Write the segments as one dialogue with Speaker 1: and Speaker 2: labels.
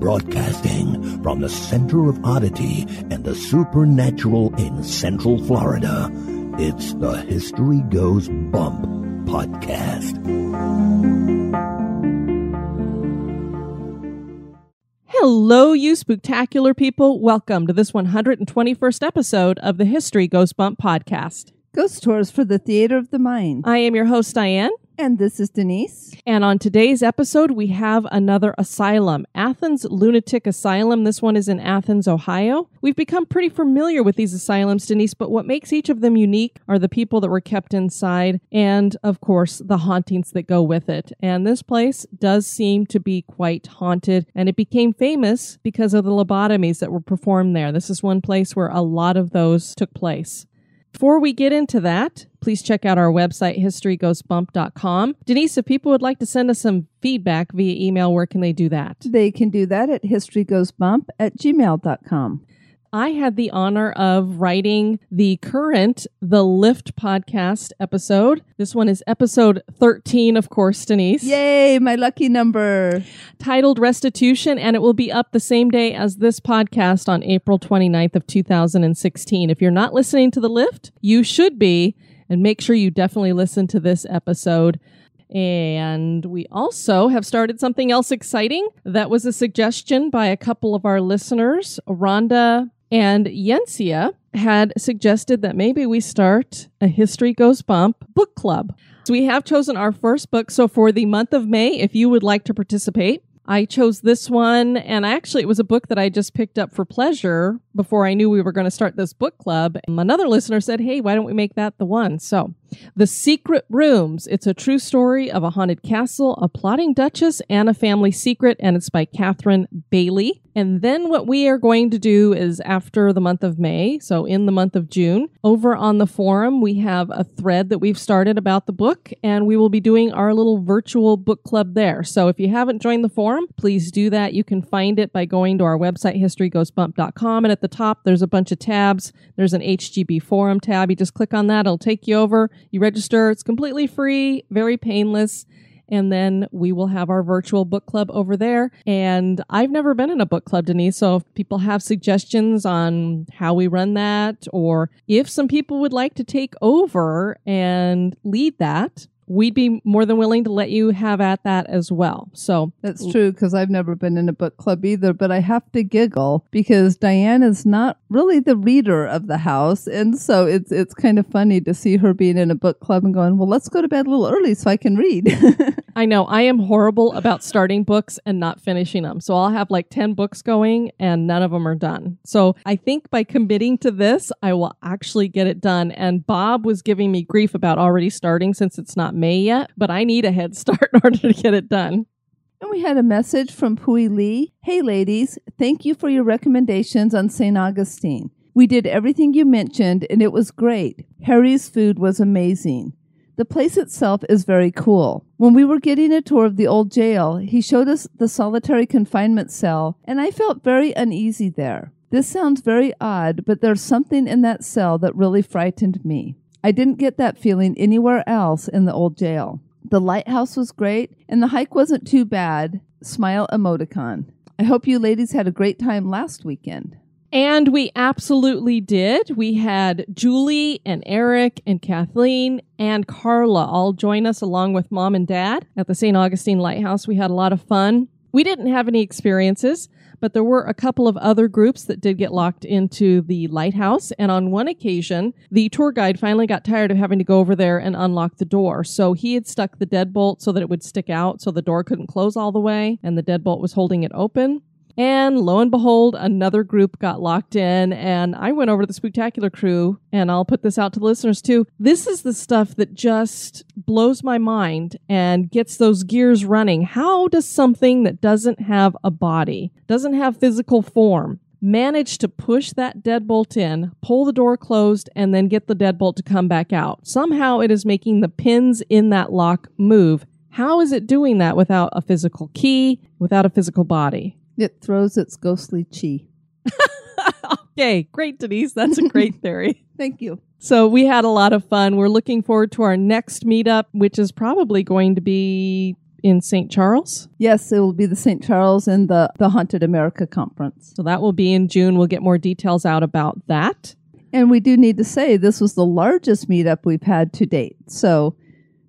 Speaker 1: Broadcasting from the center of oddity and the supernatural in Central Florida, it's the History Goes Bump podcast.
Speaker 2: Hello, you spectacular people. Welcome to this 121st episode of the History Goes Bump podcast.
Speaker 3: Ghost Tours for the Theater of the Mind.
Speaker 2: I am your host, Diane.
Speaker 3: And this is Denise.
Speaker 2: And on today's episode, we have another asylum, Athens Lunatic Asylum. This one is in Athens, Ohio. We've become pretty familiar with these asylums, Denise, but what makes each of them unique are the people that were kept inside and, of course, the hauntings that go with it. And this place does seem to be quite haunted, and it became famous because of the lobotomies that were performed there. This is one place where a lot of those took place. Before we get into that, please check out our website, historygoesbump.com. Denise, if people would like to send us some feedback via email, where can they do that?
Speaker 3: They can do that at historygoesbump at gmail.com.
Speaker 2: I had the honor of writing the current The Lift podcast episode. This one is episode 13, of course, Denise.
Speaker 3: Yay, my lucky number.
Speaker 2: Titled Restitution, and it will be up the same day as this podcast on April 29th of 2016. If you're not listening to The Lift, you should be, and make sure you definitely listen to this episode. And we also have started something else exciting. That was a suggestion by a couple of our listeners, Rhonda and Yensia had suggested that maybe we start a History Goes Bump book club. So we have chosen our first book. So for the month of May, if you would like to participate, I chose this one, and actually, it was a book that I just picked up for pleasure before I knew we were going to start this book club. Another listener said, Hey, why don't we make that the one? So, The Secret Rooms. It's a true story of a haunted castle, a plotting duchess, and a family secret, and it's by Catherine Bailey. And then what we are going to do is after the month of May, so in the month of June, over on the forum, we have a thread that we've started about the book, and we will be doing our little virtual book club there. So if you haven't joined the forum, please do that. You can find it by going to our website, historygoesbump.com, and at the top, there's a bunch of tabs. There's an HGB forum tab. You just click on that, it'll take you over. You register, it's completely free, very painless and then we will have our virtual book club over there. And I've never been in a book club, Denise. So if people have suggestions on how we run that, or if some people would like to take over and lead that, we'd be more than willing to let you have at that as well. So
Speaker 3: that's true because I've never been in a book club either, but I have to giggle because Diane is not really the reader of the house, and so it's it's kind of funny to see her being in a book club and going, "Well, let's go to bed a little early so I can read."
Speaker 2: I know I am horrible about starting books and not finishing them. So I'll have like 10 books going and none of them are done. So I think by committing to this, I will actually get it done. And Bob was giving me grief about already starting since it's not May yet, but I need a head start in order to get it done.
Speaker 3: And we had a message from Pui Lee. Hey, ladies, thank you for your recommendations on St. Augustine. We did everything you mentioned, and it was great. Harry's food was amazing. The place itself is very cool. When we were getting a tour of the old jail, he showed us the solitary confinement cell, and I felt very uneasy there. This sounds very odd, but there's something in that cell that really frightened me. I didn't get that feeling anywhere else in the old jail. The lighthouse was great, and the hike wasn't too bad. Smile emoticon. I hope you ladies had a great time last weekend.
Speaker 2: And we absolutely did. We had Julie and Eric and Kathleen and Carla all join us along with mom and dad at the St. Augustine Lighthouse. We had a lot of fun. We didn't have any experiences, but there were a couple of other groups that did get locked into the lighthouse. And on one occasion, the tour guide finally got tired of having to go over there and unlock the door. So he had stuck the deadbolt so that it would stick out so the door couldn't close all the way, and the deadbolt was holding it open. And lo and behold, another group got locked in, and I went over to the Spectacular crew, and I'll put this out to the listeners too. This is the stuff that just blows my mind and gets those gears running. How does something that doesn't have a body, doesn't have physical form, manage to push that deadbolt in, pull the door closed, and then get the deadbolt to come back out? Somehow it is making the pins in that lock move. How is it doing that without a physical key, without a physical body?
Speaker 3: It throws its ghostly chi.
Speaker 2: okay, great, Denise. That's a great theory.
Speaker 3: Thank you.
Speaker 2: So we had a lot of fun. We're looking forward to our next meetup, which is probably going to be in St. Charles.
Speaker 3: Yes, it will be the St. Charles and the, the Haunted America Conference.
Speaker 2: So that will be in June. We'll get more details out about that.
Speaker 3: And we do need to say this was the largest meetup we've had to date. So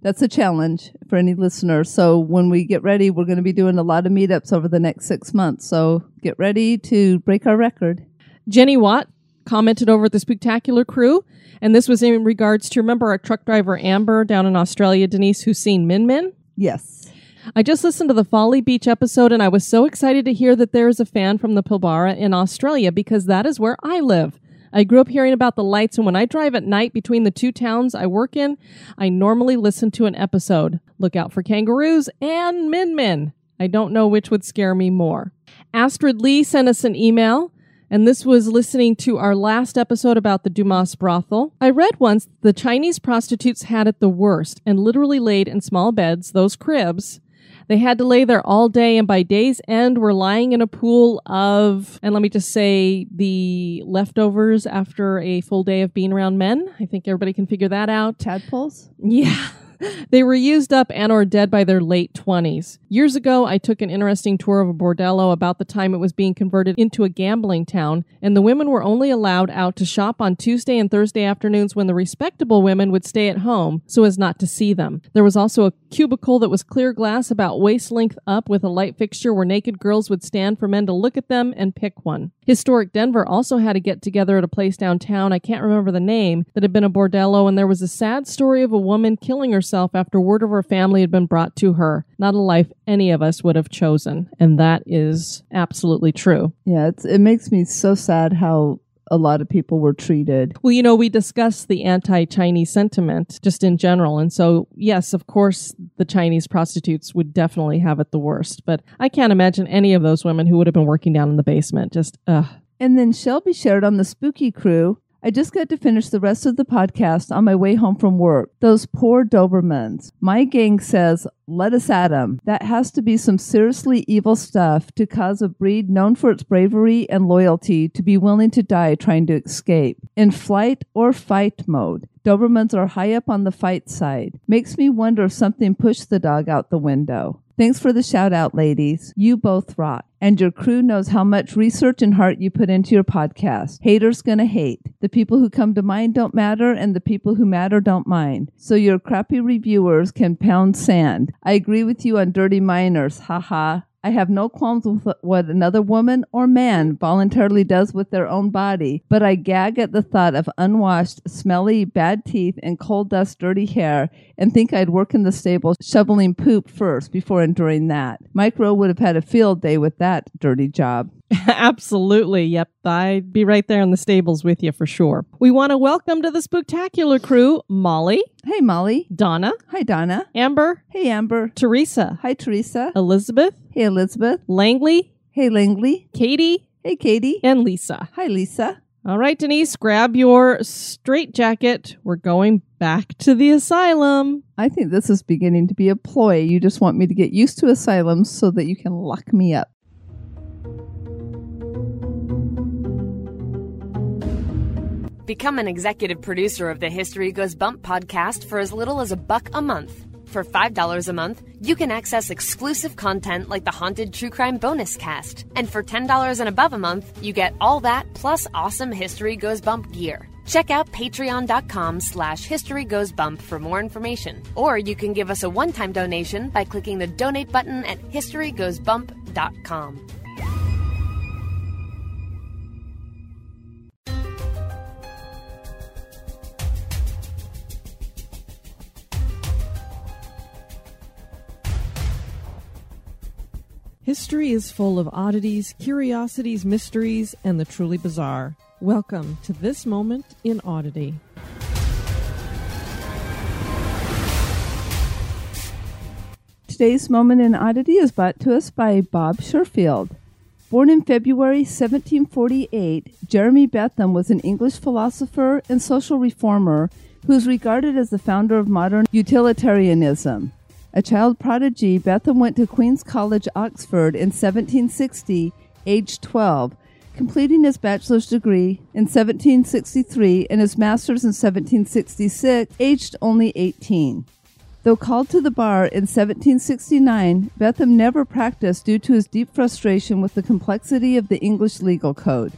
Speaker 3: that's a challenge for any listener. So when we get ready, we're going to be doing a lot of meetups over the next six months. So get ready to break our record.
Speaker 2: Jenny Watt commented over at the Spectacular crew, and this was in regards to remember our truck driver Amber down in Australia, Denise, who's seen Min Min?
Speaker 3: Yes.
Speaker 2: I just listened to the Folly Beach episode and I was so excited to hear that there is a fan from the Pilbara in Australia because that is where I live. I grew up hearing about the lights, and when I drive at night between the two towns I work in, I normally listen to an episode. Look out for kangaroos and Min Min. I don't know which would scare me more. Astrid Lee sent us an email, and this was listening to our last episode about the Dumas brothel. I read once the Chinese prostitutes had it the worst and literally laid in small beds, those cribs, they had to lay there all day, and by day's end, were lying in a pool of, and let me just say, the leftovers after a full day of being around men. I think everybody can figure that out.
Speaker 3: Tadpoles?
Speaker 2: Yeah. They were used up and or dead by their late 20s. Years ago, I took an interesting tour of a bordello about the time it was being converted into a gambling town, and the women were only allowed out to shop on Tuesday and Thursday afternoons when the respectable women would stay at home so as not to see them. There was also a cubicle that was clear glass about waist length up with a light fixture where naked girls would stand for men to look at them and pick one. Historic Denver also had a get together at a place downtown, I can't remember the name, that had been a bordello, and there was a sad story of a woman killing herself after word of her family had been brought to her. Not a life any of us would have chosen, and that is absolutely true.
Speaker 3: Yeah, it's, it makes me so sad how a lot of people were treated.
Speaker 2: Well, you know, we discussed the anti Chinese sentiment just in general. And so, yes, of course, the Chinese prostitutes would definitely have it the worst. But I can't imagine any of those women who would have been working down in the basement. Just, ugh.
Speaker 3: And then Shelby shared on the spooky crew. I just got to finish the rest of the podcast on my way home from work. Those poor Dobermans. My gang says, let us at 'em. That has to be some seriously evil stuff to cause a breed known for its bravery and loyalty to be willing to die trying to escape. In flight or fight mode, Dobermans are high up on the fight side. Makes me wonder if something pushed the dog out the window. Thanks for the shout out, ladies. You both rock. And your crew knows how much research and heart you put into your podcast. Haters gonna hate. The people who come to mind don't matter, and the people who matter don't mind. So your crappy reviewers can pound sand. I agree with you on dirty miners. Haha. I have no qualms with what another woman or man voluntarily does with their own body, but I gag at the thought of unwashed, smelly, bad teeth and coal dust dirty hair and think I'd work in the stable shoveling poop first before enduring that. Mike Rowe would have had a field day with that dirty job.
Speaker 2: Absolutely. Yep. I'd be right there in the stables with you for sure. We want to welcome to the spectacular crew Molly,
Speaker 3: Hey, Molly.
Speaker 2: Donna,
Speaker 3: Hi, Donna.
Speaker 2: Amber,
Speaker 3: Hey, Amber.
Speaker 2: Teresa,
Speaker 3: Hi, Teresa.
Speaker 2: Elizabeth,
Speaker 3: Hey, Elizabeth.
Speaker 2: Langley,
Speaker 3: Hey, Langley.
Speaker 2: Katie,
Speaker 3: Hey, Katie.
Speaker 2: and Lisa.
Speaker 3: Hi, Lisa.
Speaker 2: All right, Denise, grab your straight jacket. We're going back to the asylum.
Speaker 3: I think this is beginning to be a ploy. You just want me to get used to asylums so that you can lock me up.
Speaker 4: Become an executive producer of the History Goes Bump podcast for as little as a buck a month. For $5 a month, you can access exclusive content like the Haunted True Crime Bonus Cast. And for $10 and above a month, you get all that plus awesome History Goes Bump gear. Check out patreon.com slash history goes bump for more information. Or you can give us a one-time donation by clicking the donate button at historygoesbump.com.
Speaker 2: History is full of oddities, curiosities, mysteries, and the truly bizarre. Welcome to this moment in oddity.
Speaker 3: Today's moment in oddity is brought to us by Bob Sherfield. Born in February 1748, Jeremy Bentham was an English philosopher and social reformer who is regarded as the founder of modern utilitarianism. A child prodigy, Bentham went to Queen's College, Oxford in 1760, aged 12, completing his bachelor's degree in 1763 and his master's in 1766, aged only 18. Though called to the bar in 1769, Bentham never practiced due to his deep frustration with the complexity of the English legal code.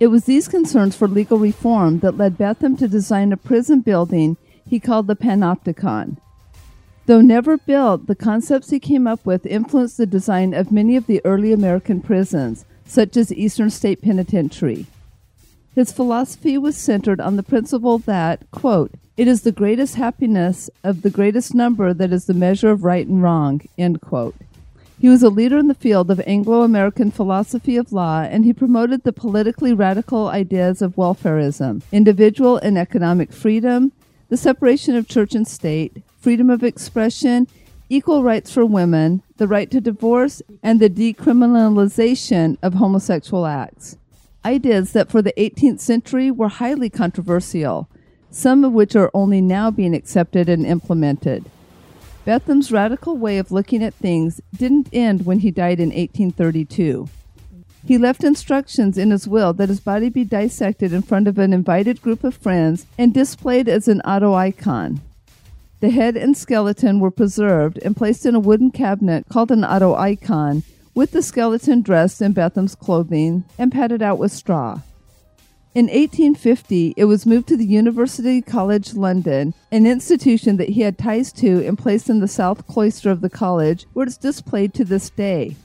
Speaker 3: It was these concerns for legal reform that led Bentham to design a prison building he called the Panopticon. Though never built, the concepts he came up with influenced the design of many of the early American prisons, such as Eastern State Penitentiary. His philosophy was centered on the principle that, quote, it is the greatest happiness of the greatest number that is the measure of right and wrong. End quote. He was a leader in the field of Anglo American philosophy of law, and he promoted the politically radical ideas of welfarism, individual and economic freedom, the separation of church and state, freedom of expression, equal rights for women, the right to divorce, and the decriminalization of homosexual acts. Ideas that for the 18th century were highly controversial some of which are only now being accepted and implemented. Bentham's radical way of looking at things didn't end when he died in 1832. He left instructions in his will that his body be dissected in front of an invited group of friends and displayed as an autoicon. The head and skeleton were preserved and placed in a wooden cabinet called an auto icon, with the skeleton dressed in Bentham's clothing and padded out with straw. In 1850, it was moved to the University College London, an institution that he had ties to and placed in the south cloister of the college, where it's displayed to this day.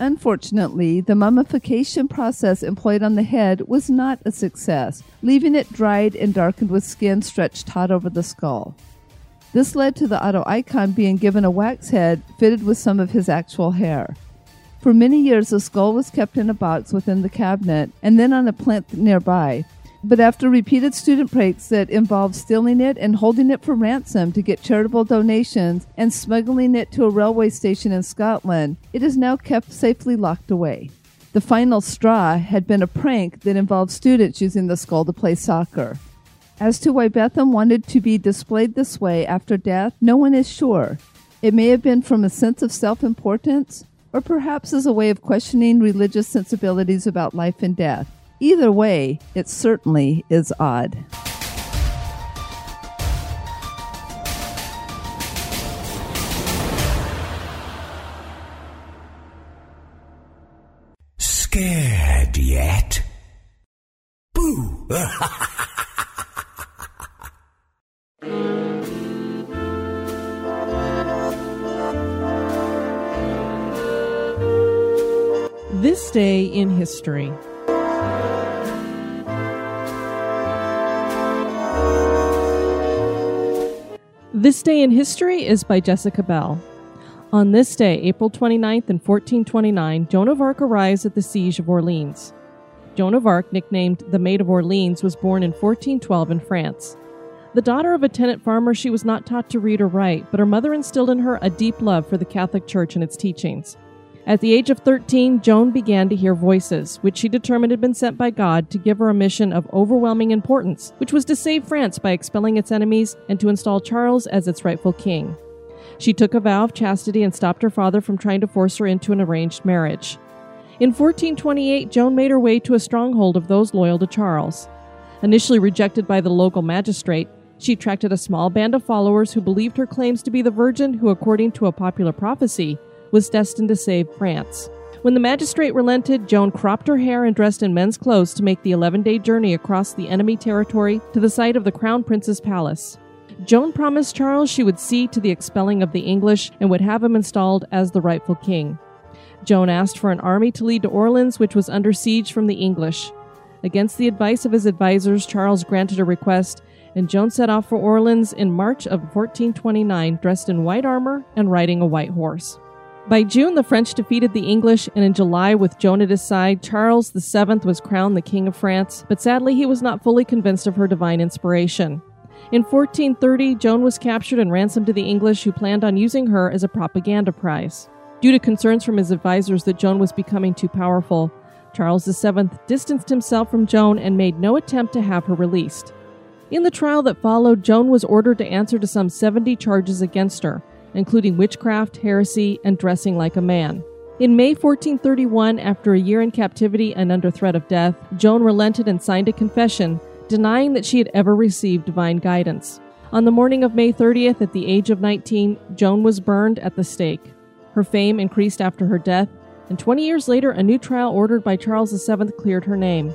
Speaker 3: Unfortunately, the mummification process employed on the head was not a success, leaving it dried and darkened with skin stretched taut over the skull. This led to the auto icon being given a wax head fitted with some of his actual hair. For many years, the skull was kept in a box within the cabinet and then on a plinth nearby. But after repeated student pranks that involved stealing it and holding it for ransom to get charitable donations and smuggling it to a railway station in Scotland, it is now kept safely locked away. The final straw had been a prank that involved students using the skull to play soccer. As to why Bentham wanted to be displayed this way after death, no one is sure. It may have been from a sense of self importance, or perhaps as a way of questioning religious sensibilities about life and death. Either way, it certainly is odd.
Speaker 1: Scared yet? Boo!
Speaker 2: This day in history. This Day in History is by Jessica Bell. On this day, April 29th in 1429, Joan of Arc arrives at the siege of Orleans. Joan of Arc, nicknamed the Maid of Orleans, was born in 1412 in France. The daughter of a tenant farmer, she was not taught to read or write, but her mother instilled in her a deep love for the Catholic Church and its teachings. At the age of 13, Joan began to hear voices, which she determined had been sent by God to give her a mission of overwhelming importance, which was to save France by expelling its enemies and to install Charles as its rightful king. She took a vow of chastity and stopped her father from trying to force her into an arranged marriage. In 1428, Joan made her way to a stronghold of those loyal to Charles. Initially rejected by the local magistrate, she attracted a small band of followers who believed her claims to be the virgin who, according to a popular prophecy, was destined to save France. When the magistrate relented, Joan cropped her hair and dressed in men's clothes to make the 11 day journey across the enemy territory to the site of the Crown Prince's palace. Joan promised Charles she would see to the expelling of the English and would have him installed as the rightful king. Joan asked for an army to lead to Orleans, which was under siege from the English. Against the advice of his advisers, Charles granted a request, and Joan set off for Orleans in March of 1429, dressed in white armor and riding a white horse. By June, the French defeated the English, and in July, with Joan at his side, Charles VII was crowned the King of France, but sadly he was not fully convinced of her divine inspiration. In 1430, Joan was captured and ransomed to the English, who planned on using her as a propaganda prize. Due to concerns from his advisors that Joan was becoming too powerful, Charles VII distanced himself from Joan and made no attempt to have her released. In the trial that followed, Joan was ordered to answer to some 70 charges against her, including witchcraft, heresy, and dressing like a man. In May 1431, after a year in captivity and under threat of death, Joan relented and signed a confession denying that she had ever received divine guidance. On the morning of May 30th, at the age of 19, Joan was burned at the stake. Her fame increased after her death, and 20 years later, a new trial ordered by Charles VII cleared her name.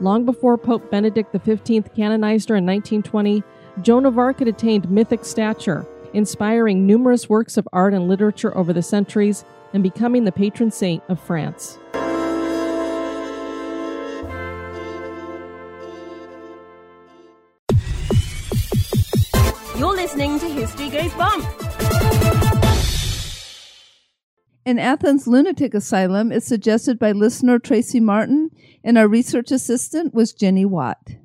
Speaker 2: Long before Pope Benedict XV canonized her in 1920, Joan of Arc had attained mythic stature inspiring numerous works of art and literature over the centuries and becoming the patron saint of France.
Speaker 5: You're listening to History Goes Bump.
Speaker 3: An Athens lunatic asylum is suggested by listener Tracy Martin, and our research assistant was Jenny Watt.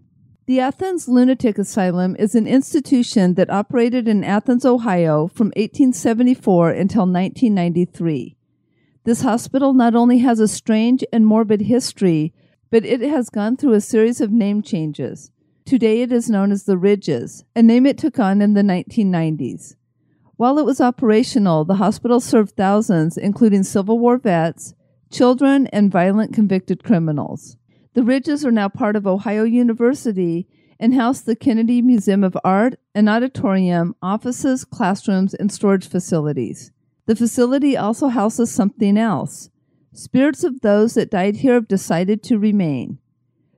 Speaker 3: The Athens Lunatic Asylum is an institution that operated in Athens, Ohio from 1874 until 1993. This hospital not only has a strange and morbid history, but it has gone through a series of name changes. Today it is known as the Ridges, a name it took on in the 1990s. While it was operational, the hospital served thousands, including Civil War vets, children, and violent convicted criminals. The Ridges are now part of Ohio University and house the Kennedy Museum of Art, an auditorium, offices, classrooms, and storage facilities. The facility also houses something else. Spirits of those that died here have decided to remain.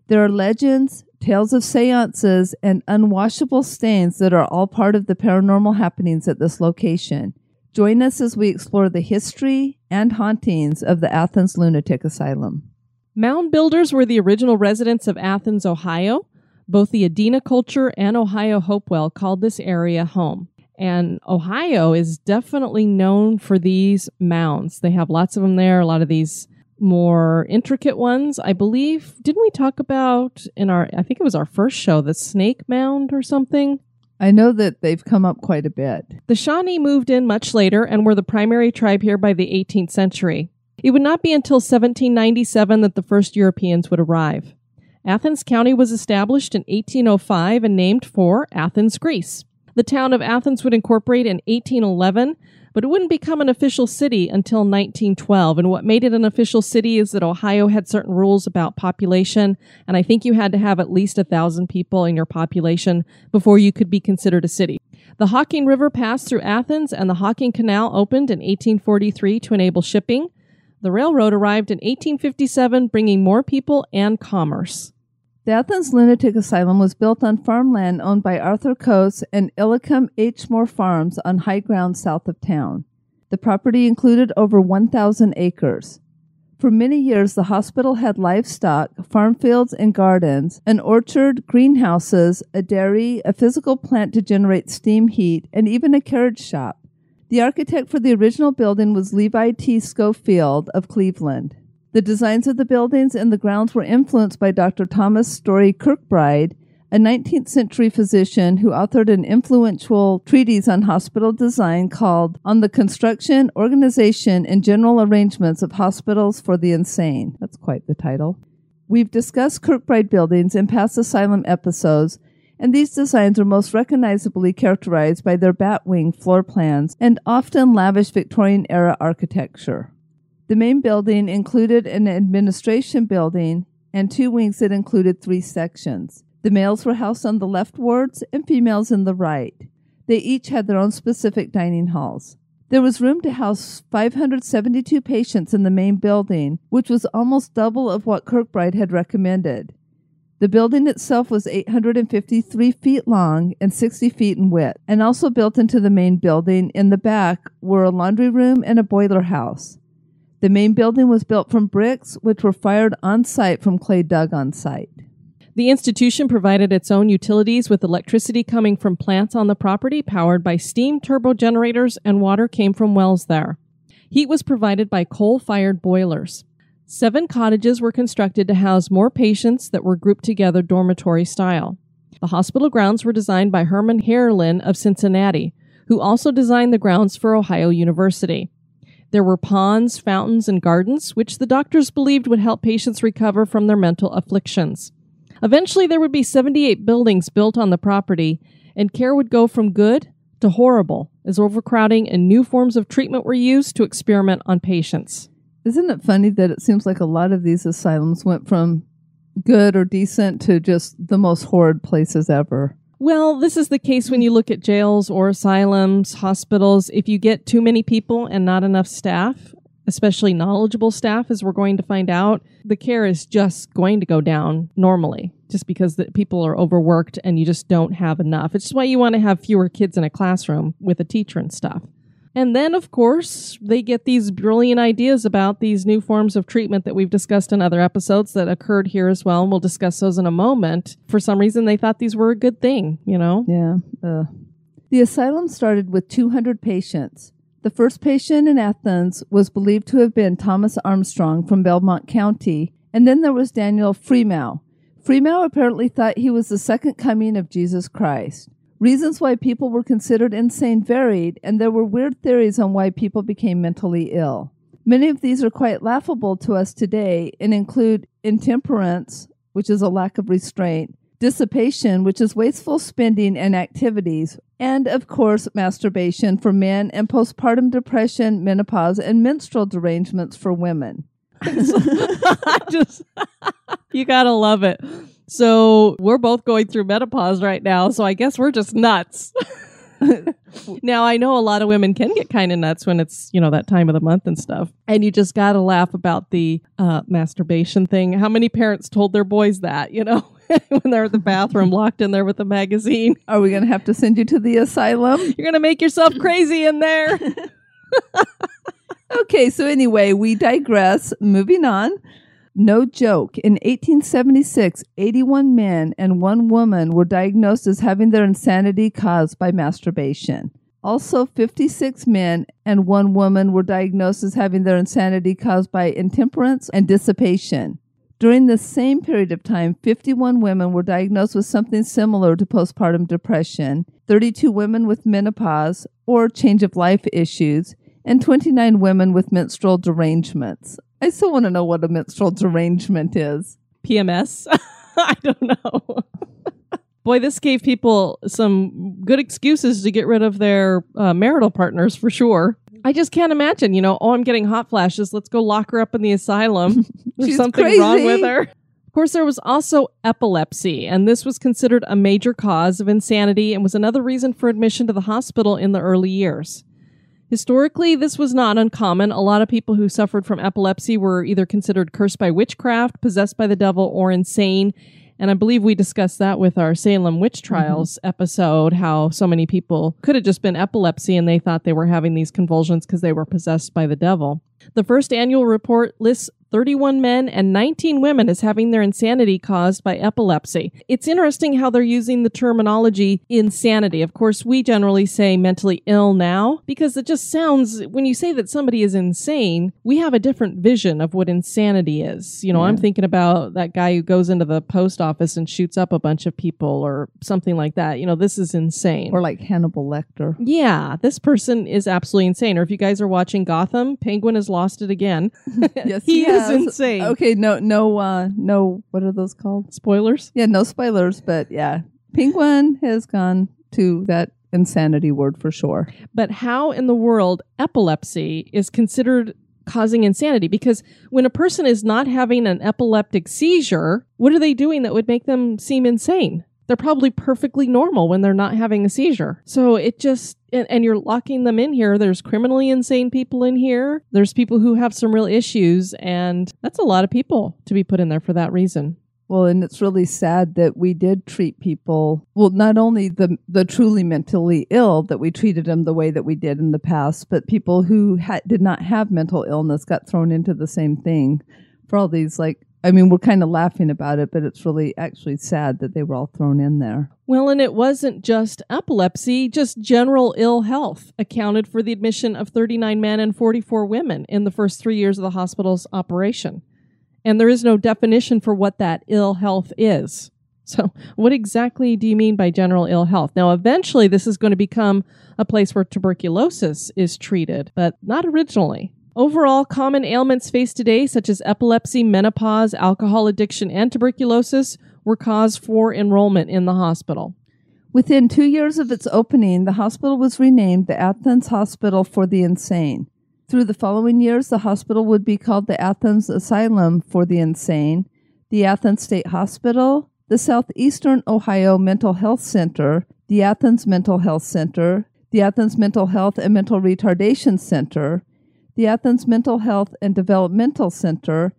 Speaker 3: There are legends, tales of seances, and unwashable stains that are all part of the paranormal happenings at this location. Join us as we explore the history and hauntings of the Athens Lunatic Asylum.
Speaker 2: Mound builders were the original residents of Athens, Ohio. Both the Adena culture and Ohio Hopewell called this area home. And Ohio is definitely known for these mounds. They have lots of them there, a lot of these more intricate ones. I believe, didn't we talk about in our, I think it was our first show, the Snake Mound or something?
Speaker 3: I know that they've come up quite a bit.
Speaker 2: The Shawnee moved in much later and were the primary tribe here by the 18th century. It would not be until 1797 that the first Europeans would arrive. Athens County was established in 1805 and named for Athens, Greece. The town of Athens would incorporate in 1811, but it wouldn't become an official city until 1912. And what made it an official city is that Ohio had certain rules about population, and I think you had to have at least a thousand people in your population before you could be considered a city. The Hocking River passed through Athens, and the Hocking Canal opened in 1843 to enable shipping. The railroad arrived in 1857, bringing more people and commerce.
Speaker 3: The Athens Lunatic Asylum was built on farmland owned by Arthur Coates and Illicum H. Moore Farms on high ground south of town. The property included over 1,000 acres. For many years, the hospital had livestock, farm fields and gardens, an orchard, greenhouses, a dairy, a physical plant to generate steam heat, and even a carriage shop. The architect for the original building was Levi T. Schofield of Cleveland. The designs of the buildings and the grounds were influenced by Dr. Thomas Story Kirkbride, a 19th century physician who authored an influential treatise on hospital design called On the Construction, Organization, and General Arrangements of Hospitals for the Insane. That's quite the title. We've discussed Kirkbride buildings in past asylum episodes, and these designs are most recognizably characterized by their bat wing floor plans and often lavish Victorian era architecture. The main building included an administration building and two wings that included three sections. The males were housed on the left wards and females in the right. They each had their own specific dining halls. There was room to house 572 patients in the main building, which was almost double of what Kirkbride had recommended. The building itself was 853 feet long and 60 feet in width, and also built into the main building in the back were a laundry room and a boiler house. The main building was built from bricks, which were fired on site from clay dug on site.
Speaker 2: The institution provided its own utilities with electricity coming from plants on the property powered by steam turbo generators, and water came from wells there. Heat was provided by coal fired boilers. Seven cottages were constructed to house more patients that were grouped together dormitory style. The hospital grounds were designed by Herman Haerlin of Cincinnati, who also designed the grounds for Ohio University. There were ponds, fountains, and gardens, which the doctors believed would help patients recover from their mental afflictions. Eventually, there would be 78 buildings built on the property, and care would go from good to horrible as overcrowding and new forms of treatment were used to experiment on patients.
Speaker 3: Isn't it funny that it seems like a lot of these asylums went from good or decent to just the most horrid places ever?
Speaker 2: Well, this is the case when you look at jails or asylums, hospitals. If you get too many people and not enough staff, especially knowledgeable staff, as we're going to find out, the care is just going to go down normally just because the people are overworked and you just don't have enough. It's why you want to have fewer kids in a classroom with a teacher and stuff. And then, of course, they get these brilliant ideas about these new forms of treatment that we've discussed in other episodes that occurred here as well. And we'll discuss those in a moment. For some reason, they thought these were a good thing, you know?
Speaker 3: Yeah. Uh. The asylum started with 200 patients. The first patient in Athens was believed to have been Thomas Armstrong from Belmont County, and then there was Daniel Freemow. Freemow apparently thought he was the second coming of Jesus Christ. Reasons why people were considered insane varied, and there were weird theories on why people became mentally ill. Many of these are quite laughable to us today and include intemperance, which is a lack of restraint, dissipation, which is wasteful spending and activities, and of course, masturbation for men, and postpartum depression, menopause, and menstrual derangements for women.
Speaker 2: I just, you gotta love it. So we're both going through menopause right now. So I guess we're just nuts. now I know a lot of women can get kind of nuts when it's you know that time of the month and stuff, and you just got to laugh about the uh, masturbation thing. How many parents told their boys that you know when they're in the bathroom locked in there with a magazine?
Speaker 3: Are we going to have to send you to the asylum?
Speaker 2: You're going to make yourself crazy in there.
Speaker 3: okay, so anyway, we digress. Moving on. No joke. In 1876, 81 men and one woman were diagnosed as having their insanity caused by masturbation. Also, 56 men and one woman were diagnosed as having their insanity caused by intemperance and dissipation. During the same period of time, 51 women were diagnosed with something similar to postpartum depression, 32 women with menopause or change of life issues, and 29 women with menstrual derangements. I still want to know what a menstrual derangement is.
Speaker 2: PMS? I don't know. Boy, this gave people some good excuses to get rid of their uh, marital partners for sure. I just can't imagine, you know, oh, I'm getting hot flashes. Let's go lock her up in the asylum. There's something
Speaker 3: crazy.
Speaker 2: wrong with her. Of course, there was also epilepsy, and this was considered a major cause of insanity and was another reason for admission to the hospital in the early years. Historically, this was not uncommon. A lot of people who suffered from epilepsy were either considered cursed by witchcraft, possessed by the devil, or insane. And I believe we discussed that with our Salem witch mm-hmm. trials episode, how so many people could have just been epilepsy and they thought they were having these convulsions because they were possessed by the devil. The first annual report lists 31 men and 19 women as having their insanity caused by epilepsy. It's interesting how they're using the terminology insanity. Of course, we generally say mentally ill now because it just sounds, when you say that somebody is insane, we have a different vision of what insanity is. You know, I'm thinking about that guy who goes into the post office and shoots up a bunch of people or something like that. You know, this is insane.
Speaker 3: Or like Hannibal Lecter.
Speaker 2: yeah, this person is absolutely insane. Or if you guys are watching Gotham, Penguin has lost it again.
Speaker 3: Yes,
Speaker 2: he is insane.
Speaker 3: Okay, no, no, uh, no. What are those called?
Speaker 2: Spoilers?
Speaker 3: Yeah, no spoilers, but yeah, Penguin has gone to that insanity word for sure.
Speaker 2: But how in the world epilepsy is considered causing insanity? Because when a person is not having an epileptic seizure, what are they doing that would make them seem insane? They're probably perfectly normal when they're not having a seizure. So it just, and, and you're locking them in here. There's criminally insane people in here. There's people who have some real issues, and that's a lot of people to be put in there for that reason.
Speaker 3: Well, and it's really sad that we did treat people well, not only the the truly mentally ill that we treated them the way that we did in the past, but people who ha- did not have mental illness got thrown into the same thing for all these like I mean, we're kind of laughing about it, but it's really actually sad that they were all thrown in there.
Speaker 2: Well, and it wasn't just epilepsy, just general ill health accounted for the admission of 39 men and 44 women in the first three years of the hospital's operation. And there is no definition for what that ill health is. So, what exactly do you mean by general ill health? Now, eventually, this is going to become a place where tuberculosis is treated, but not originally. Overall, common ailments faced today, such as epilepsy, menopause, alcohol addiction, and tuberculosis, were cause for enrollment in the hospital.
Speaker 3: Within two years of its opening, the hospital was renamed the Athens Hospital for the Insane. Through the following years, the hospital would be called the Athens Asylum for the Insane, the Athens State Hospital, the Southeastern Ohio Mental Health Center, the Athens Mental Health Center, the Athens Mental Health and Mental Retardation Center, the Athens Mental Health and Developmental Center,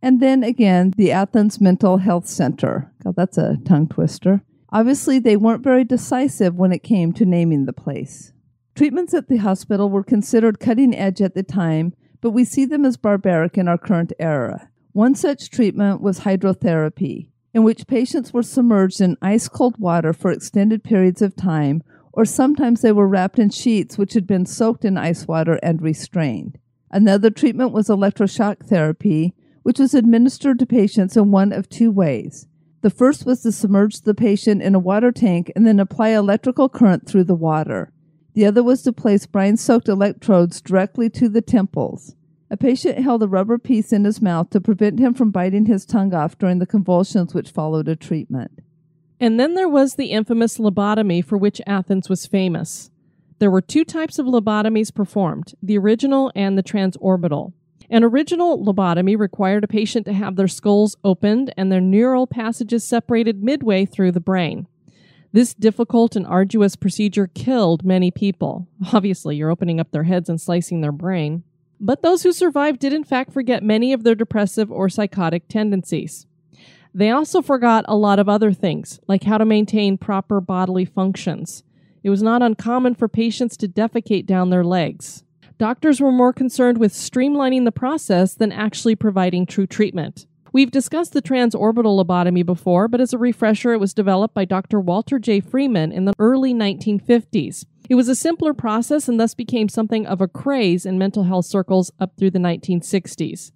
Speaker 3: and then again the Athens Mental Health Center. God, that's a tongue twister. Obviously, they weren't very decisive when it came to naming the place. Treatments at the hospital were considered cutting edge at the time, but we see them as barbaric in our current era. One such treatment was hydrotherapy, in which patients were submerged in ice cold water for extended periods of time, or sometimes they were wrapped in sheets which had been soaked in ice water and restrained. Another treatment was electroshock therapy, which was administered to patients in one of two ways. The first was to submerge the patient in a water tank and then apply electrical current through the water. The other was to place brine soaked electrodes directly to the temples. A patient held a rubber piece in his mouth to prevent him from biting his tongue off during the convulsions which followed a treatment.
Speaker 2: And then there was the infamous lobotomy for which Athens was famous. There were two types of lobotomies performed the original and the transorbital. An original lobotomy required a patient to have their skulls opened and their neural passages separated midway through the brain. This difficult and arduous procedure killed many people. Obviously, you're opening up their heads and slicing their brain. But those who survived did, in fact, forget many of their depressive or psychotic tendencies. They also forgot a lot of other things, like how to maintain proper bodily functions. It was not uncommon for patients to defecate down their legs. Doctors were more concerned with streamlining the process than actually providing true treatment. We've discussed the transorbital lobotomy before, but as a refresher, it was developed by Dr. Walter J. Freeman in the early 1950s. It was a simpler process and thus became something of a craze in mental health circles up through the 1960s.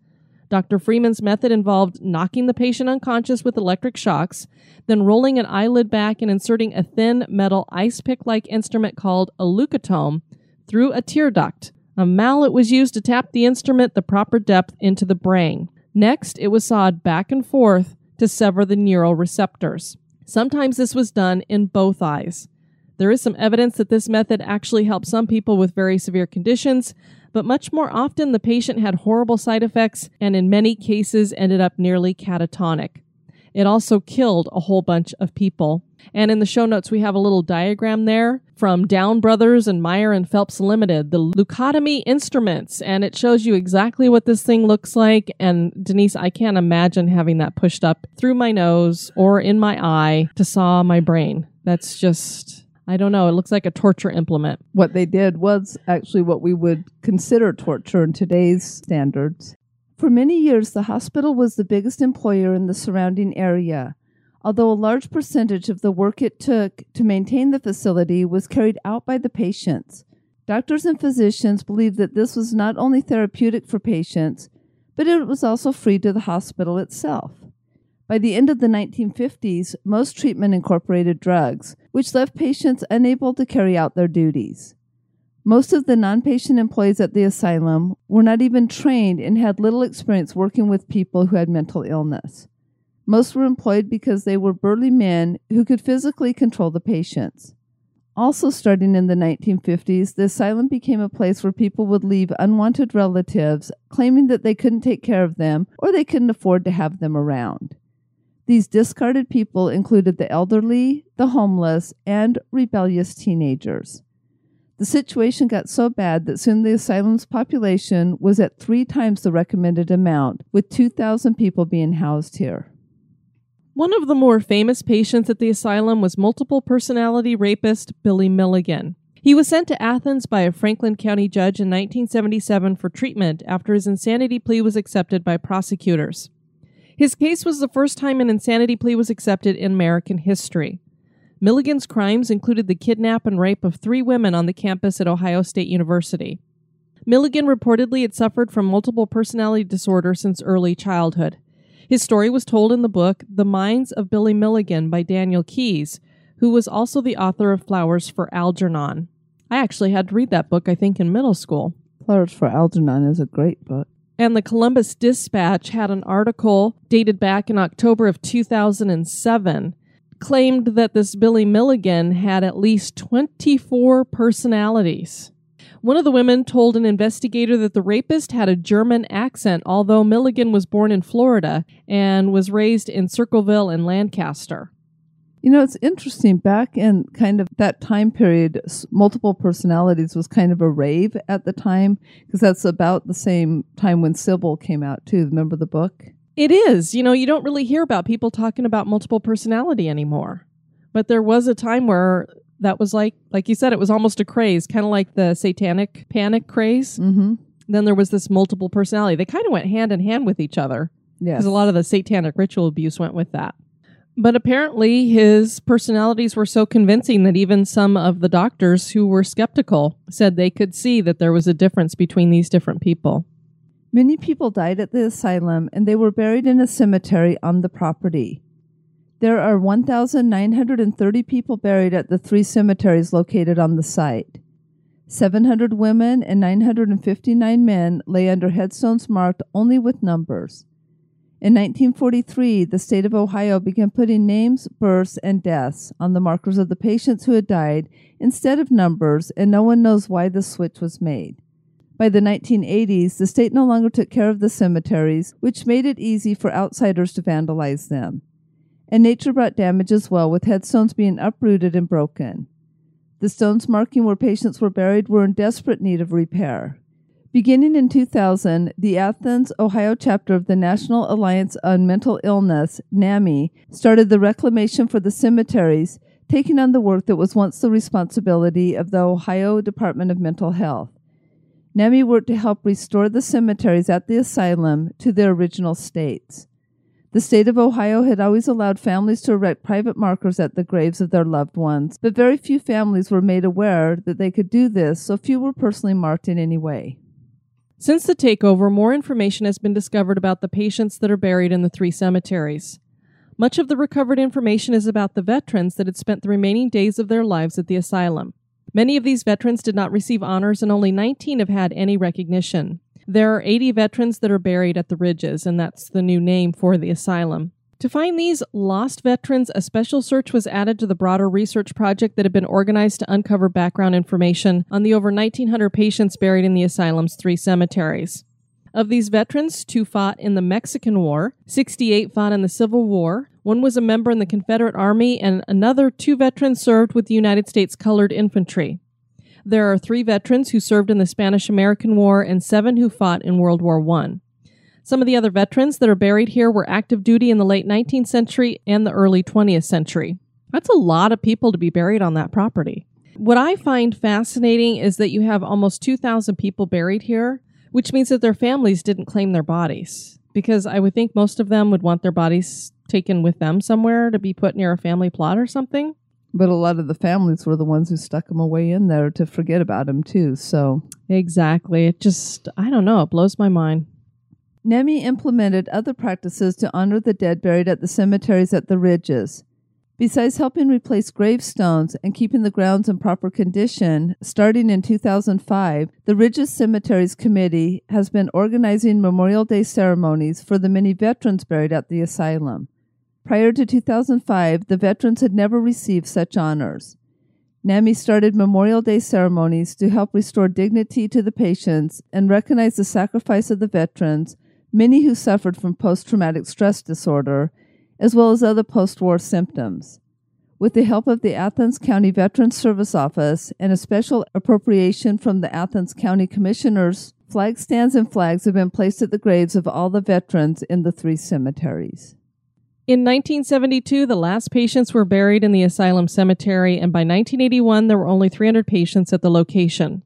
Speaker 2: Dr. Freeman's method involved knocking the patient unconscious with electric shocks, then rolling an eyelid back and inserting a thin metal ice pick like instrument called a leucotome through a tear duct. A mallet was used to tap the instrument the proper depth into the brain. Next, it was sawed back and forth to sever the neural receptors. Sometimes this was done in both eyes. There is some evidence that this method actually helped some people with very severe conditions, but much more often the patient had horrible side effects and in many cases ended up nearly catatonic. It also killed a whole bunch of people. And in the show notes, we have a little diagram there from Down Brothers and Mayer and Phelps Limited, the leucotomy instruments. And it shows you exactly what this thing looks like. And Denise, I can't imagine having that pushed up through my nose or in my eye to saw my brain. That's just, I don't know. It looks like a torture implement.
Speaker 3: What they did was actually what we would consider torture in today's standards. For many years, the hospital was the biggest employer in the surrounding area, although a large percentage of the work it took to maintain the facility was carried out by the patients. Doctors and physicians believed that this was not only therapeutic for patients, but it was also free to the hospital itself. By the end of the 1950s, most treatment incorporated drugs, which left patients unable to carry out their duties. Most of the non patient employees at the asylum were not even trained and had little experience working with people who had mental illness. Most were employed because they were burly men who could physically control the patients. Also, starting in the 1950s, the asylum became a place where people would leave unwanted relatives, claiming that they couldn't take care of them or they couldn't afford to have them around. These discarded people included the elderly, the homeless, and rebellious teenagers. The situation got so bad that soon the asylum's population was at three times the recommended amount, with 2,000 people being housed here.
Speaker 2: One of the more famous patients at the asylum was multiple personality rapist Billy Milligan. He was sent to Athens by a Franklin County judge in 1977 for treatment after his insanity plea was accepted by prosecutors. His case was the first time an insanity plea was accepted in American history. Milligan's crimes included the kidnap and rape of three women on the campus at Ohio State University. Milligan reportedly had suffered from multiple personality disorder since early childhood. His story was told in the book The Minds of Billy Milligan by Daniel Keyes, who was also the author of Flowers for Algernon. I actually had to read that book, I think, in middle school.
Speaker 3: Flowers for Algernon is a great book.
Speaker 2: And the Columbus Dispatch had an article dated back in October of 2007 claimed that this Billy Milligan had at least 24 personalities. One of the women told an investigator that the rapist had a German accent, although Milligan was born in Florida and was raised in Circleville and Lancaster.
Speaker 3: You know, it's interesting. Back in kind of that time period, multiple personalities was kind of a rave at the time because that's about the same time when Sybil came out, too. Remember the book?
Speaker 2: It is. You know, you don't really hear about people talking about multiple personality anymore. But there was a time where that was like, like you said, it was almost a craze, kind of like the satanic panic craze.
Speaker 3: Mm-hmm.
Speaker 2: Then there was this multiple personality. They kind of went hand in hand with each other
Speaker 3: Yes.
Speaker 2: because a lot of the satanic ritual abuse went with that. But apparently, his personalities were so convincing that even some of the doctors who were skeptical said they could see that there was a difference between these different people.
Speaker 3: Many people died at the asylum and they were buried in a cemetery on the property. There are 1,930 people buried at the three cemeteries located on the site. 700 women and 959 men lay under headstones marked only with numbers. In 1943, the state of Ohio began putting names, births, and deaths on the markers of the patients who had died instead of numbers, and no one knows why the switch was made. By the 1980s, the state no longer took care of the cemeteries, which made it easy for outsiders to vandalize them. And nature brought damage as well, with headstones being uprooted and broken. The stones marking where patients were buried were in desperate need of repair. Beginning in 2000, the Athens, Ohio chapter of the National Alliance on Mental Illness, NAMI, started the reclamation for the cemeteries, taking on the work that was once the responsibility of the Ohio Department of Mental Health. NAMI worked to help restore the cemeteries at the asylum to their original states. The state of Ohio had always allowed families to erect private markers at the graves of their loved ones, but very few families were made aware that they could do this, so few were personally marked in any way.
Speaker 2: Since the takeover, more information has been discovered about the patients that are buried in the three cemeteries. Much of the recovered information is about the veterans that had spent the remaining days of their lives at the asylum. Many of these veterans did not receive honors, and only 19 have had any recognition. There are 80 veterans that are buried at the Ridges, and that's the new name for the asylum. To find these lost veterans, a special search was added to the broader research project that had been organized to uncover background information on the over 1,900 patients buried in the asylum's three cemeteries. Of these veterans, two fought in the Mexican War, 68 fought in the Civil War, one was a member in the Confederate Army, and another two veterans served with the United States Colored Infantry. There are three veterans who served in the Spanish American War and seven who fought in World War I. Some of the other veterans that are buried here were active duty in the late 19th century and the early 20th century. That's a lot of people to be buried on that property. What I find fascinating is that you have almost 2,000 people buried here, which means that their families didn't claim their bodies. Because I would think most of them would want their bodies taken with them somewhere to be put near a family plot or something.
Speaker 3: But a lot of the families were the ones who stuck them away in there to forget about them too. So
Speaker 2: Exactly. It just, I don't know, it blows my mind.
Speaker 3: NAMI implemented other practices to honor the dead buried at the cemeteries at the ridges. Besides helping replace gravestones and keeping the grounds in proper condition, starting in 2005, the Ridges Cemeteries Committee has been organizing Memorial Day ceremonies for the many veterans buried at the asylum. Prior to 2005, the veterans had never received such honors. NAMI started Memorial Day ceremonies to help restore dignity to the patients and recognize the sacrifice of the veterans, many who suffered from post traumatic stress disorder, as well as other post war symptoms. With the help of the Athens County Veterans Service Office and a special appropriation from the Athens County Commissioners, flag stands and flags have been placed at the graves of all the veterans in the three cemeteries.
Speaker 2: In 1972, the last patients were buried in the asylum cemetery, and by 1981, there were only 300 patients at the location.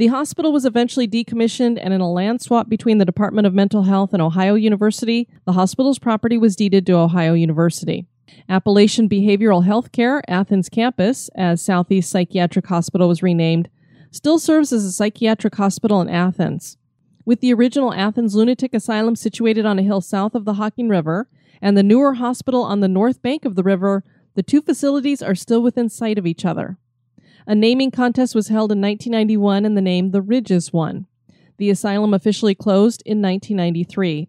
Speaker 2: The hospital was eventually decommissioned, and in a land swap between the Department of Mental Health and Ohio University, the hospital's property was deeded to Ohio University. Appalachian Behavioral Health Care, Athens campus, as Southeast Psychiatric Hospital was renamed, still serves as a psychiatric hospital in Athens. With the original Athens Lunatic Asylum situated on a hill south of the Hocking River and the newer hospital on the north bank of the river, the two facilities are still within sight of each other. A naming contest was held in 1991 and the name The Ridges won. The asylum officially closed in 1993.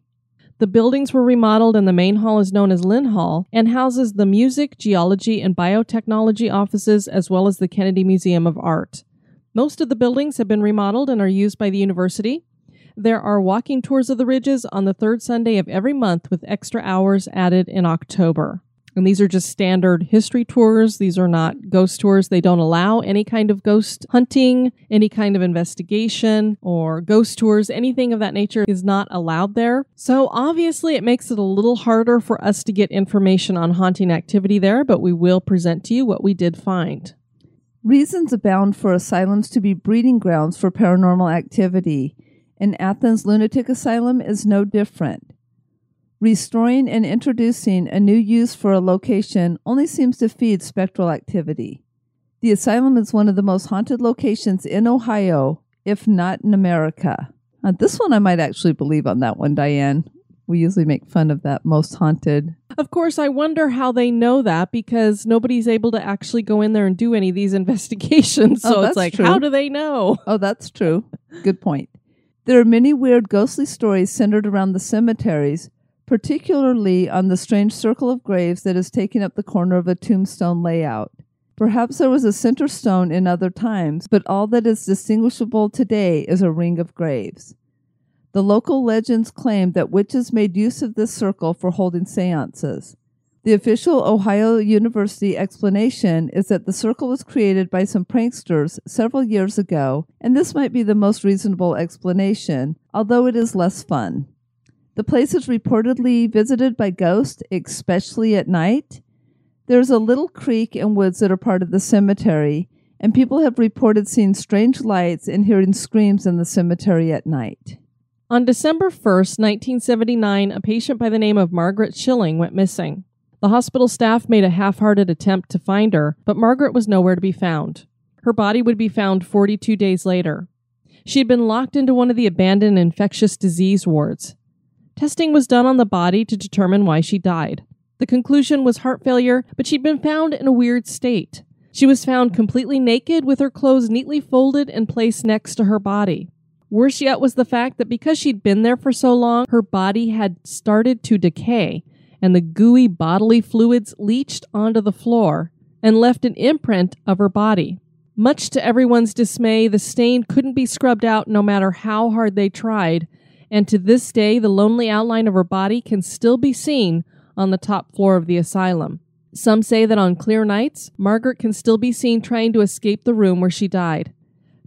Speaker 2: The buildings were remodeled and the main hall is known as Lin Hall and houses the music, geology, and biotechnology offices as well as the Kennedy Museum of Art. Most of the buildings have been remodeled and are used by the university. There are walking tours of the ridges on the third Sunday of every month with extra hours added in October. And these are just standard history tours. These are not ghost tours. They don't allow any kind of ghost hunting, any kind of investigation, or ghost tours. Anything of that nature is not allowed there. So obviously, it makes it a little harder for us to get information on haunting activity there, but we will present to you what we did find.
Speaker 3: Reasons abound for asylums to be breeding grounds for paranormal activity, and Athens Lunatic Asylum is no different. Restoring and introducing a new use for a location only seems to feed spectral activity. The asylum is one of the most haunted locations in Ohio, if not in America. Uh, this one I might actually believe on that one, Diane. We usually make fun of that most haunted.
Speaker 2: Of course, I wonder how they know that because nobody's able to actually go in there and do any of these investigations.
Speaker 3: Oh,
Speaker 2: So
Speaker 3: that's
Speaker 2: it's like,
Speaker 3: true.
Speaker 2: how do they know?
Speaker 3: Oh, that's true. Good point. There are many weird ghostly stories centered around the cemeteries, particularly on the strange circle of graves that is taking up the corner of a tombstone layout. Perhaps there was a center stone in other times, but all that is distinguishable today is a ring of graves. The local legends claim that witches made use of this circle for holding seances. The official Ohio University explanation is that the circle was created by some pranksters several years ago, and this might be the most reasonable explanation, although it is less fun. The place is reportedly visited by ghosts, especially at night. There's a little creek and woods that are part of the cemetery, and people have reported seeing strange lights and hearing screams in the cemetery at night.
Speaker 2: On December 1st, 1979, a patient by the name of Margaret Schilling went missing. The hospital staff made a half hearted attempt to find her, but Margaret was nowhere to be found. Her body would be found 42 days later. She had been locked into one of the abandoned infectious disease wards. Testing was done on the body to determine why she died. The conclusion was heart failure, but she'd been found in a weird state. She was found completely naked with her clothes neatly folded and placed next to her body. Worse yet was the fact that because she'd been there for so long, her body had started to decay, and the gooey bodily fluids leached onto the floor and left an imprint of her body. Much to everyone's dismay, the stain couldn't be scrubbed out no matter how hard they tried, and to this day, the lonely outline of her body can still be seen on the top floor of the asylum. Some say that on clear nights, Margaret can still be seen trying to escape the room where she died.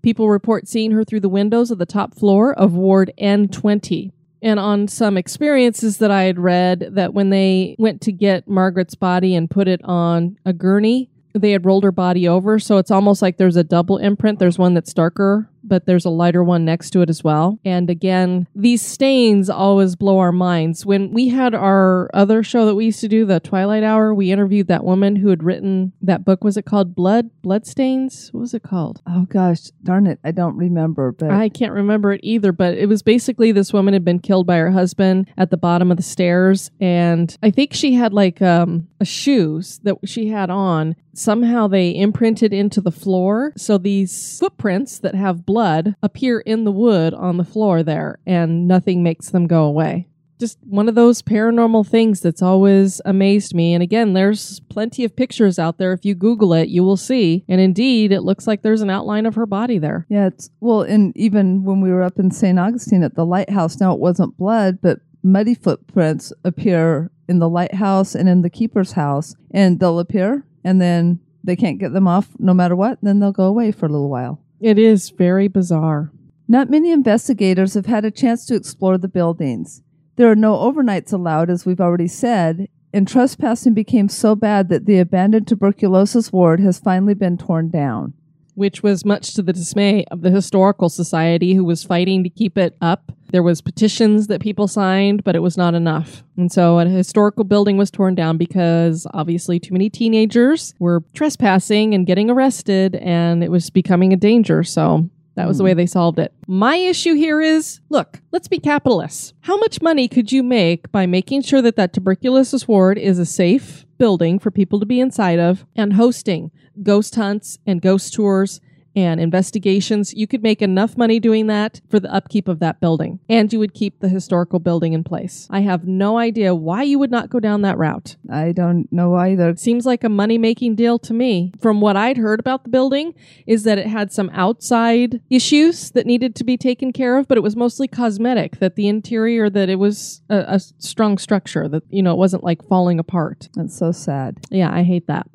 Speaker 2: People report seeing her through the windows of the top floor of Ward N20. And on some experiences that I had read, that when they went to get Margaret's body and put it on a gurney, they had rolled her body over. So it's almost like there's a double imprint. There's one that's darker, but there's a lighter one next to it as well. And again, these stains always blow our minds. When we had our other show that we used to do, the Twilight Hour, we interviewed that woman who had written that book. Was it called Blood? Bloodstains? What was it called?
Speaker 3: Oh gosh, darn it, I don't remember, but
Speaker 2: I can't remember it either, but it was basically this woman had been killed by her husband at the bottom of the stairs. And I think she had like um, a shoes that she had on. Somehow they imprinted into the floor. So these footprints that have blood appear in the wood on the floor there, and nothing makes them go away. Just one of those paranormal things that's always amazed me. And again, there's plenty of pictures out there. If you Google it, you will see. And indeed, it looks like there's an outline of her body there.
Speaker 3: Yeah, it's well, and even when we were up in St. Augustine at the lighthouse, now it wasn't blood, but muddy footprints appear in the lighthouse and in the keeper's house, and they'll appear, and then they can't get them off no matter what, then they'll go away for a little while.
Speaker 2: It is very bizarre.
Speaker 3: Not many investigators have had a chance to explore the buildings. There are no overnights allowed, as we've already said, and trespassing became so bad that the abandoned tuberculosis ward has finally been torn down.
Speaker 2: Which was much to the dismay of the Historical Society, who was fighting to keep it up. There was petitions that people signed, but it was not enough. And so a historical building was torn down because obviously too many teenagers were trespassing and getting arrested and it was becoming a danger. So that was the hmm. way they solved it. My issue here is look, let's be capitalists. How much money could you make by making sure that that tuberculosis ward is a safe building for people to be inside of and hosting ghost hunts and ghost tours and investigations? You could make enough money doing that for the upkeep of that building and you would keep the historical building in place. I have no idea why you would not go down that route.
Speaker 3: I don't know either.
Speaker 2: Seems like a money making deal to me. From what I'd heard about the building, is that it had some outside issues that needed to be taken care of, but it was mostly cosmetic. That the interior, that it was a, a strong structure, that, you know, it wasn't like falling apart.
Speaker 3: That's so sad.
Speaker 2: Yeah, I hate that.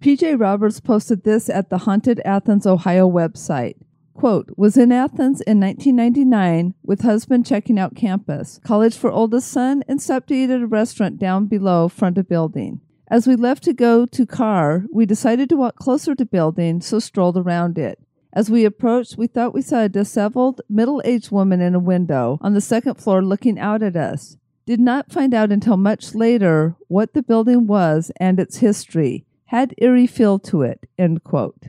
Speaker 3: PJ Roberts posted this at the Haunted Athens, Ohio website. Quote, was in Athens in 1999 with husband checking out campus, college for oldest son, and stopped to eat at a restaurant down below front of building. As we left to go to car, we decided to walk closer to building, so strolled around it. As we approached, we thought we saw a disheveled, middle aged woman in a window on the second floor looking out at us. Did not find out until much later what the building was and its history. Had eerie feel to it. End quote.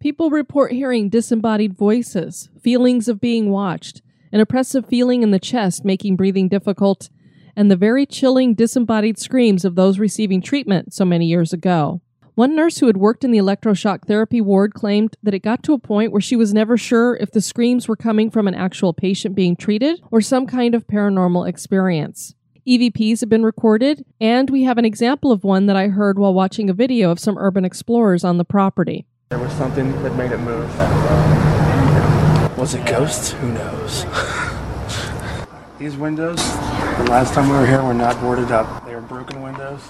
Speaker 2: People report hearing disembodied voices, feelings of being watched, an oppressive feeling in the chest making breathing difficult, and the very chilling disembodied screams of those receiving treatment so many years ago. One nurse who had worked in the electroshock therapy ward claimed that it got to a point where she was never sure if the screams were coming from an actual patient being treated or some kind of paranormal experience. EVPs have been recorded, and we have an example of one that I heard while watching a video of some urban explorers on the property.
Speaker 6: There was something that made it move. Was it ghosts? Who knows? These windows, the last time we were here, were not boarded up. They were broken windows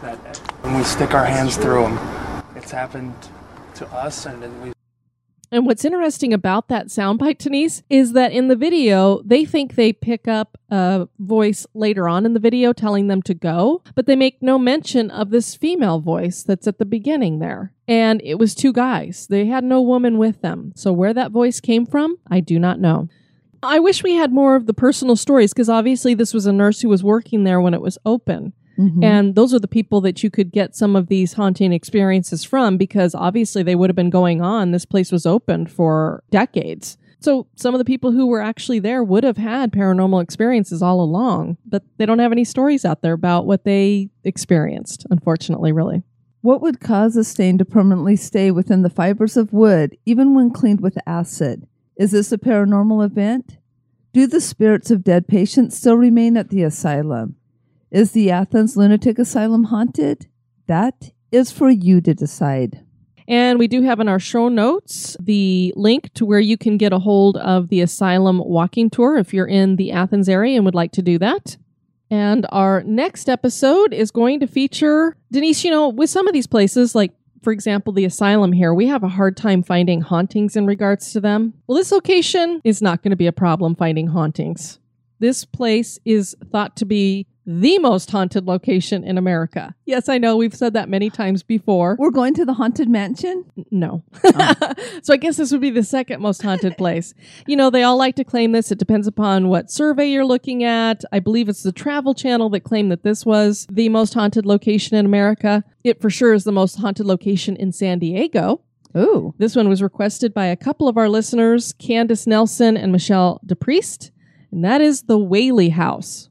Speaker 6: that when we stick our hands through them, it's happened to us and then we
Speaker 2: And what's interesting about that soundbite, Denise, is that in the video, they think they pick up a voice later on in the video telling them to go, but they make no mention of this female voice that's at the beginning there. And it was two guys. They had no woman with them. So where that voice came from, I do not know. I wish we had more of the personal stories because obviously this was a nurse who was working there when it was open. Mm-hmm. And those are the people that you could get some of these haunting experiences from because obviously they would have been going on. This place was open for decades. So some of the people who were actually there would have had paranormal experiences all along, but they don't have any stories out there about what they experienced, unfortunately, really.
Speaker 3: What would cause a stain to permanently stay within the fibers of wood, even when cleaned with acid? Is this a paranormal event? Do the spirits of dead patients still remain at the asylum? Is the Athens Lunatic Asylum haunted? That is for you to decide.
Speaker 2: And we do have in our show notes the link to where you can get a hold of the asylum walking tour if you're in the Athens area and would like to do that. And our next episode is going to feature Denise. You know, with some of these places, like for example, the asylum here, we have a hard time finding hauntings in regards to them. Well, this location is not going to be a problem finding hauntings. This place is thought to be the most haunted location in America. Yes, I know we've said that many times before.
Speaker 3: We're going to the Haunted Mansion?
Speaker 2: No. Oh. so I guess this would be the second most haunted place. You know, they all like to claim this. It depends upon what survey you're looking at. I believe it's the Travel Channel that claimed that this was the most haunted location in America. It for sure is the most haunted location in San Diego.
Speaker 3: Ooh.
Speaker 2: This one was requested by a couple of our listeners, Candace Nelson and Michelle DePriest, and that is the Whaley House.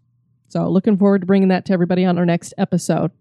Speaker 2: So looking forward to bringing that to everybody on our next episode.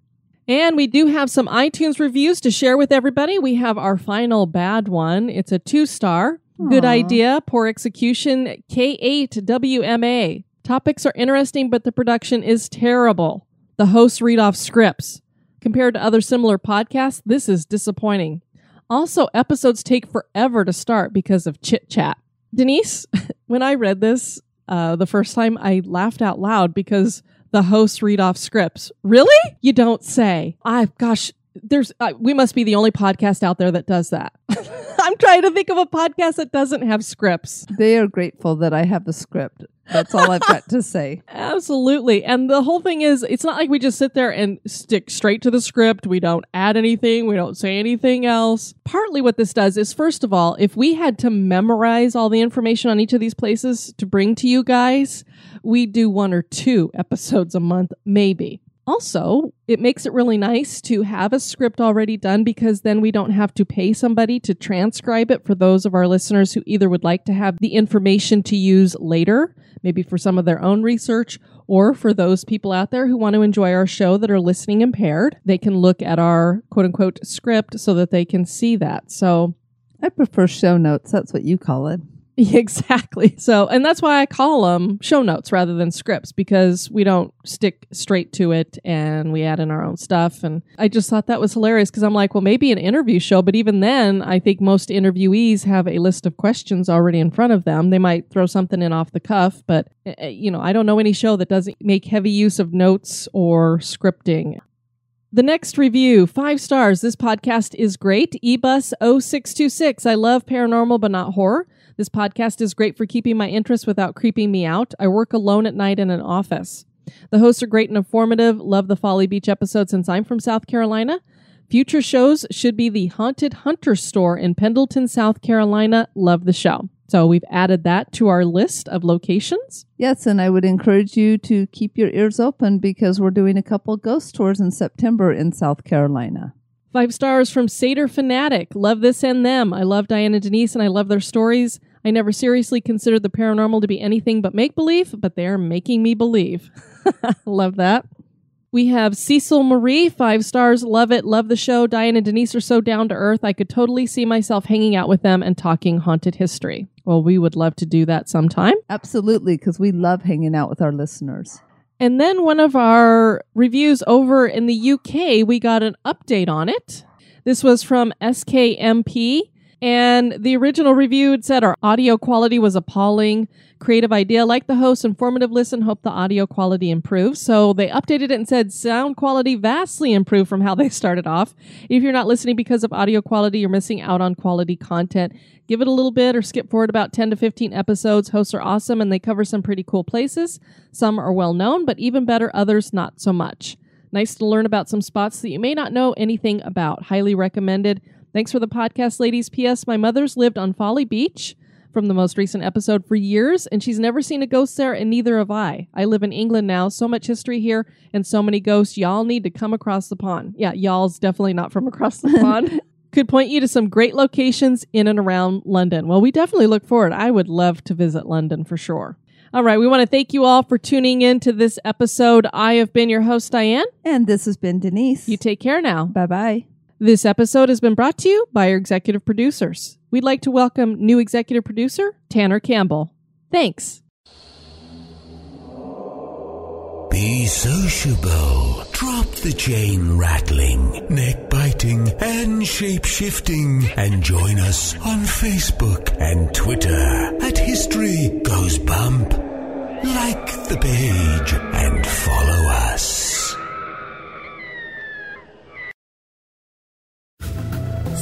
Speaker 2: And we do have some iTunes reviews to share with everybody. We have our final bad one. It's a two star. Good idea. Poor execution. K8WMA. Topics are interesting, but the production is terrible. The hosts read off scripts. Compared to other similar podcasts, this is disappointing. Also, episodes take forever to start because of chit chat. Denise, when I read this uh, the first time, I laughed out loud because the hosts read off scripts. Really? You don't say. I gosh, there's uh, we must be the only podcast out there that does that. I'm trying to think of a podcast that doesn't have scripts.
Speaker 3: They are grateful that I have a script. That's all I've got to say.
Speaker 2: Absolutely. And the whole thing is, it's not like we just sit there and stick straight to the script. We don't add anything. We don't say anything else. Partly what this does is, first of all, if we had to memorize all the information on each of these places to bring to you guys, we do one or two episodes a month, maybe. Also, it makes it really nice to have a script already done because then we don't have to pay somebody to transcribe it for those of our listeners who either would like to have the information to use later, maybe for some of their own research, or for those people out there who want to enjoy our show that are listening impaired. They can look at our quote unquote script so that they can see that. So,
Speaker 3: I prefer show notes. That's what you call it.
Speaker 2: Exactly. So, and that's why I call them show notes rather than scripts because we don't stick straight to it and we add in our own stuff. And I just thought that was hilarious because I'm like, well, maybe an interview show, but even then, I think most interviewees have a list of questions already in front of them. They might throw something in off the cuff, but uh, you know, I don't know any show that doesn't make heavy use of notes or scripting. The next review, five stars. This podcast is great. eBus 0626. I love paranormal, but not horror. This podcast is great for keeping my interest without creeping me out. I work alone at night in an office. The hosts are great and informative. Love the Folly Beach episode since I'm from South Carolina. Future shows should be the Haunted Hunter Store in Pendleton, South Carolina. Love the show. So we've added that to our list of locations.
Speaker 3: Yes, and I would encourage you to keep your ears open because we're doing a couple ghost tours in September in South Carolina.
Speaker 2: Five stars from Seder Fanatic. Love this and them. I love Diana Denise and I love their stories. I never seriously considered the paranormal to be anything but make believe, but they're making me believe. love that. We have Cecil Marie, five stars. Love it. Love the show. Diane and Denise are so down to earth. I could totally see myself hanging out with them and talking haunted history. Well, we would love to do that sometime.
Speaker 3: Absolutely, because we love hanging out with our listeners.
Speaker 2: And then one of our reviews over in the UK, we got an update on it. This was from SKMP. And the original review said our audio quality was appalling. Creative idea, like the host, informative listen, hope the audio quality improves. So they updated it and said sound quality vastly improved from how they started off. If you're not listening because of audio quality, you're missing out on quality content. Give it a little bit or skip forward about 10 to 15 episodes. Hosts are awesome and they cover some pretty cool places. Some are well known, but even better, others not so much. Nice to learn about some spots that you may not know anything about. Highly recommended. Thanks for the podcast, ladies. P.S. My mother's lived on Folly Beach from the most recent episode for years, and she's never seen a ghost there, and neither have I. I live in England now. So much history here and so many ghosts. Y'all need to come across the pond. Yeah, y'all's definitely not from across the pond. Could point you to some great locations in and around London. Well, we definitely look forward. I would love to visit London for sure. All right, we want to thank you all for tuning in to this episode. I have been your host, Diane.
Speaker 3: And this has been Denise.
Speaker 2: You take care now.
Speaker 3: Bye bye.
Speaker 2: This episode has been brought to you by our executive producers. We'd like to welcome new executive producer, Tanner Campbell. Thanks.
Speaker 1: Be sociable. Drop the chain rattling, neck biting, and shape shifting. And join us on Facebook and Twitter at History Goes Bump. Like the page and follow us.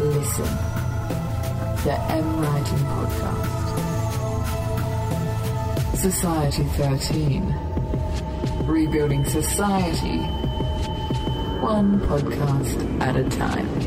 Speaker 7: Listen, to the M Writing Podcast. Society 13. Rebuilding society. One podcast at a time.